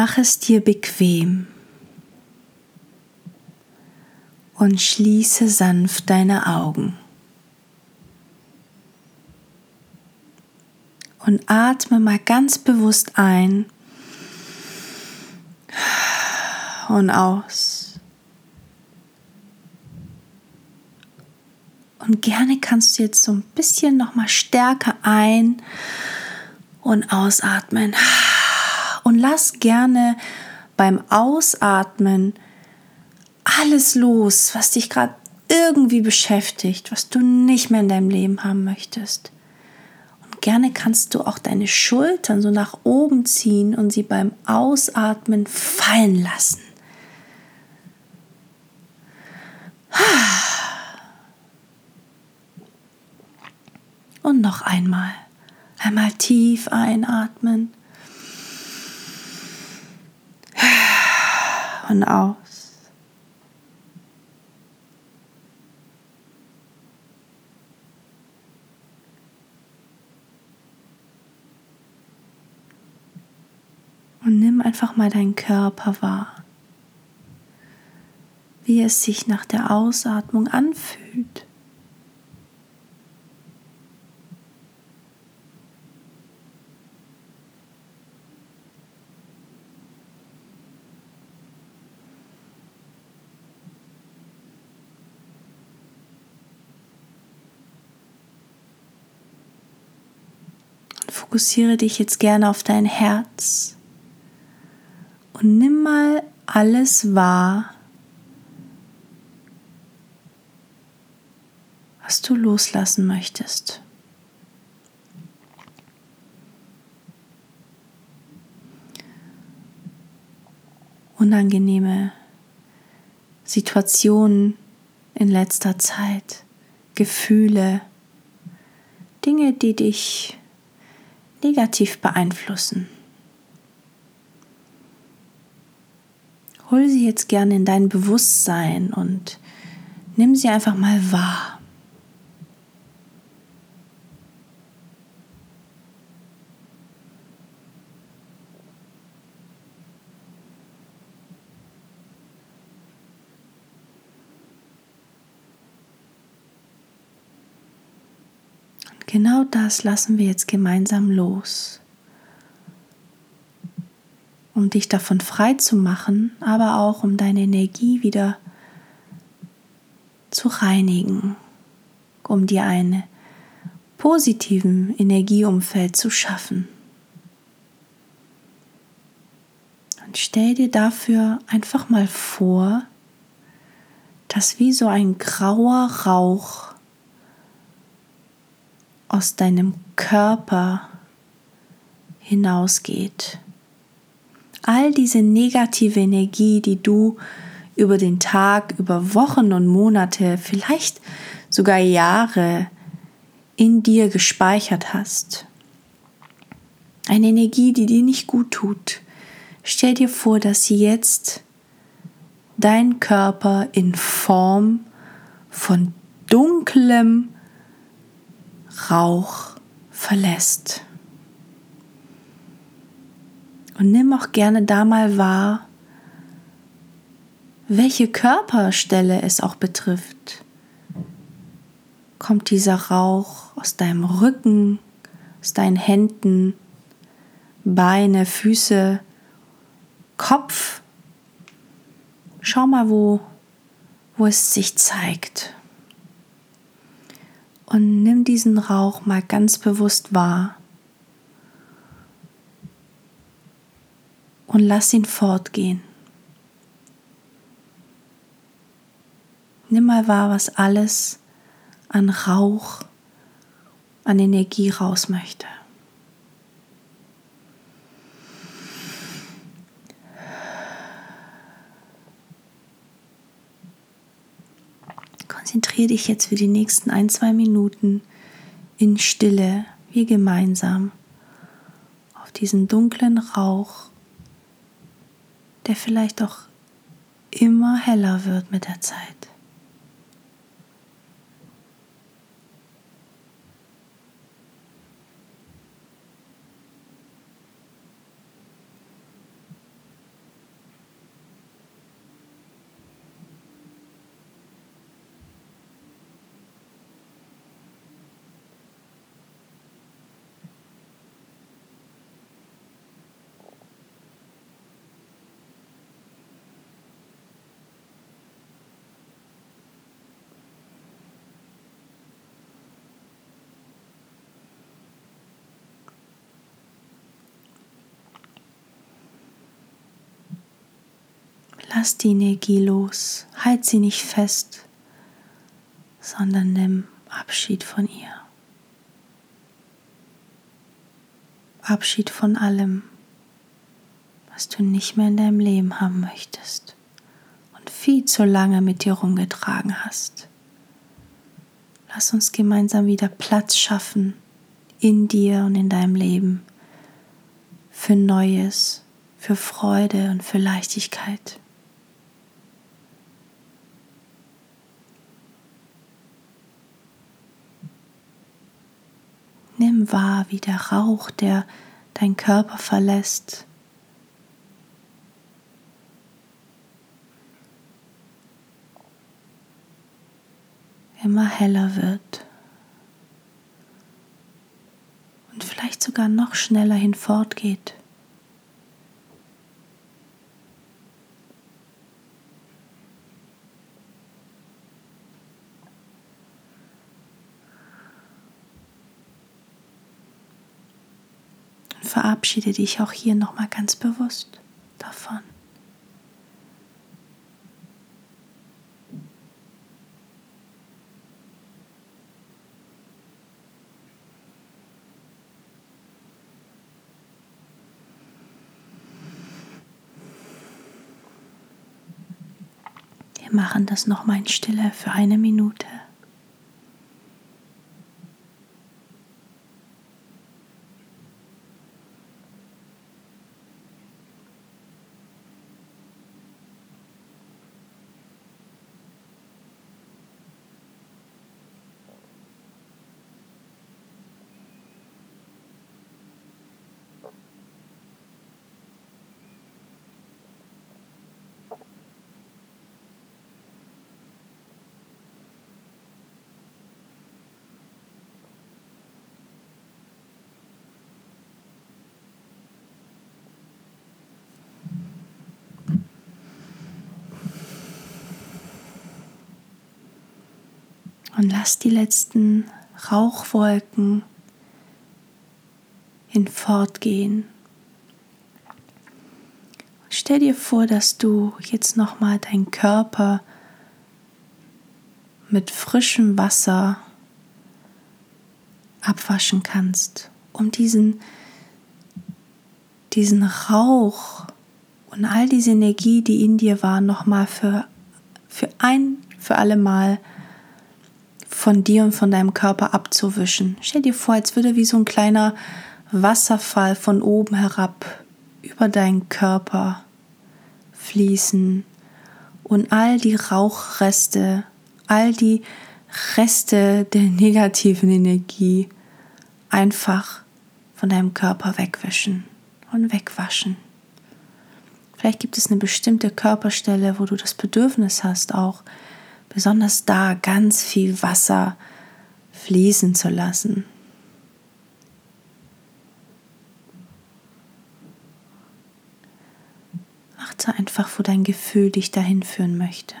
Mach es dir bequem und schließe sanft deine Augen. Und atme mal ganz bewusst ein und aus. Und gerne kannst du jetzt so ein bisschen noch mal stärker ein und ausatmen. Und lass gerne beim Ausatmen alles los, was dich gerade irgendwie beschäftigt, was du nicht mehr in deinem Leben haben möchtest. Und gerne kannst du auch deine Schultern so nach oben ziehen und sie beim Ausatmen fallen lassen. Und noch einmal. Einmal tief einatmen. Und aus. Und nimm einfach mal deinen Körper wahr, wie es sich nach der Ausatmung anfühlt. Fokussiere dich jetzt gerne auf dein Herz und nimm mal alles wahr, was du loslassen möchtest. Unangenehme Situationen in letzter Zeit, Gefühle, Dinge, die dich negativ beeinflussen. Hol sie jetzt gerne in dein Bewusstsein und nimm sie einfach mal wahr. Genau das lassen wir jetzt gemeinsam los. Um dich davon frei zu machen, aber auch um deine Energie wieder zu reinigen, um dir einen positiven Energieumfeld zu schaffen. Und stell dir dafür einfach mal vor, dass wie so ein grauer Rauch aus deinem Körper hinausgeht. All diese negative Energie, die du über den Tag, über Wochen und Monate, vielleicht sogar Jahre in dir gespeichert hast. Eine Energie, die dir nicht gut tut. Stell dir vor, dass sie jetzt dein Körper in Form von dunklem, Rauch verlässt. Und nimm auch gerne da mal wahr, welche Körperstelle es auch betrifft. Kommt dieser Rauch aus deinem Rücken, aus deinen Händen, Beine, Füße, Kopf? Schau mal, wo, wo es sich zeigt und nimm diesen Rauch mal ganz bewusst wahr und lass ihn fortgehen. Nimm mal wahr, was alles an Rauch, an Energie raus möchte. Konzentriere dich jetzt für die nächsten ein, zwei Minuten in Stille, wie gemeinsam, auf diesen dunklen Rauch, der vielleicht auch immer heller wird mit der Zeit. Lass die Energie los, halt sie nicht fest, sondern nimm Abschied von ihr. Abschied von allem, was du nicht mehr in deinem Leben haben möchtest und viel zu lange mit dir rumgetragen hast. Lass uns gemeinsam wieder Platz schaffen in dir und in deinem Leben für Neues, für Freude und für Leichtigkeit. Nimm wahr, wie der Rauch, der dein Körper verlässt, immer heller wird und vielleicht sogar noch schneller hinfortgeht. Und verabschiede dich auch hier nochmal ganz bewusst davon. Wir machen das nochmal in Stille für eine Minute. Und lass die letzten Rauchwolken hinfortgehen. Stell dir vor, dass du jetzt nochmal deinen Körper mit frischem Wasser abwaschen kannst, um diesen, diesen Rauch und all diese Energie, die in dir war, nochmal für, für ein, für alle Mal von dir und von deinem Körper abzuwischen. Stell dir vor, als würde wie so ein kleiner Wasserfall von oben herab über deinen Körper fließen und all die Rauchreste, all die Reste der negativen Energie einfach von deinem Körper wegwischen und wegwaschen. Vielleicht gibt es eine bestimmte Körperstelle, wo du das Bedürfnis hast, auch besonders da ganz viel Wasser fließen zu lassen. Achte einfach, wo dein Gefühl dich dahin führen möchte.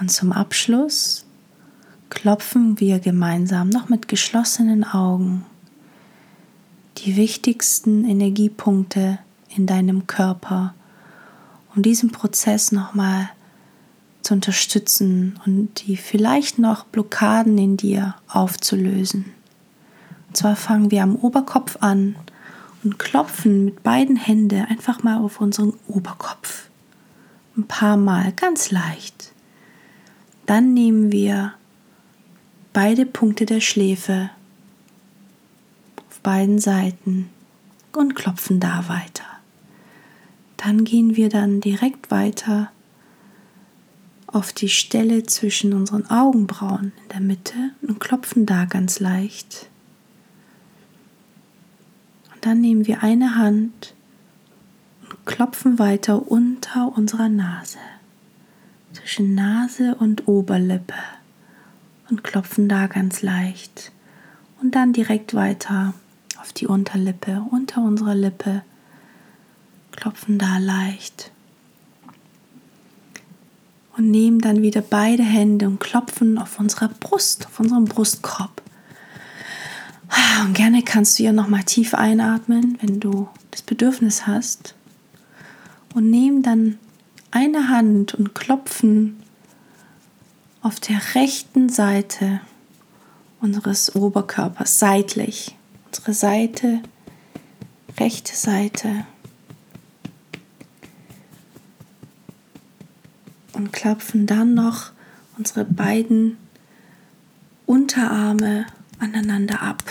Und zum Abschluss klopfen wir gemeinsam noch mit geschlossenen Augen die wichtigsten Energiepunkte in deinem Körper, um diesen Prozess nochmal zu unterstützen und die vielleicht noch Blockaden in dir aufzulösen. Und zwar fangen wir am Oberkopf an und klopfen mit beiden Händen einfach mal auf unseren Oberkopf. Ein paar Mal, ganz leicht. Dann nehmen wir beide Punkte der Schläfe auf beiden Seiten und klopfen da weiter. Dann gehen wir dann direkt weiter auf die Stelle zwischen unseren Augenbrauen in der Mitte und klopfen da ganz leicht. Und dann nehmen wir eine Hand und klopfen weiter unter unserer Nase zwischen Nase und Oberlippe und klopfen da ganz leicht Und dann direkt weiter auf die Unterlippe, unter unserer Lippe. Klopfen da leicht. Und nehmen dann wieder beide Hände und klopfen auf unserer Brust, auf unserem Brustkorb. Und gerne kannst du ja nochmal tief einatmen, wenn du das Bedürfnis hast. Und nehmen dann eine Hand und klopfen auf der rechten Seite unseres Oberkörpers seitlich. Unsere Seite, rechte Seite. Und klopfen dann noch unsere beiden Unterarme aneinander ab.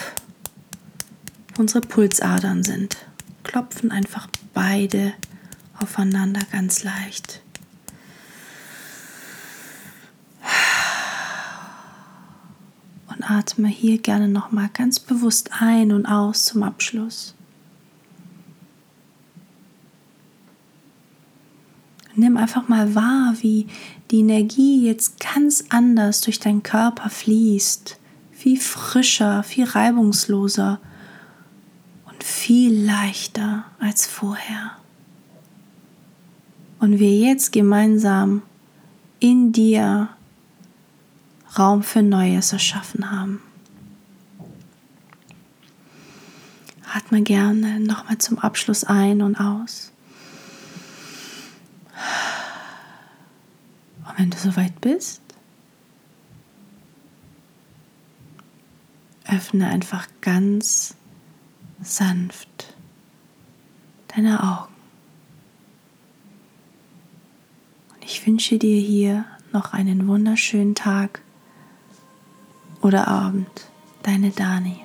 Unsere Pulsadern sind. Klopfen einfach beide aufeinander ganz leicht. Und atme hier gerne noch mal ganz bewusst ein und aus zum Abschluss. Nimm einfach mal wahr, wie die Energie jetzt ganz anders durch deinen Körper fließt, viel frischer, viel reibungsloser und viel leichter als vorher und wir jetzt gemeinsam in dir Raum für Neues erschaffen haben. Atme gerne nochmal zum Abschluss ein und aus. Und wenn du soweit bist, öffne einfach ganz sanft deine Augen. Ich wünsche dir hier noch einen wunderschönen Tag oder Abend. Deine Dani.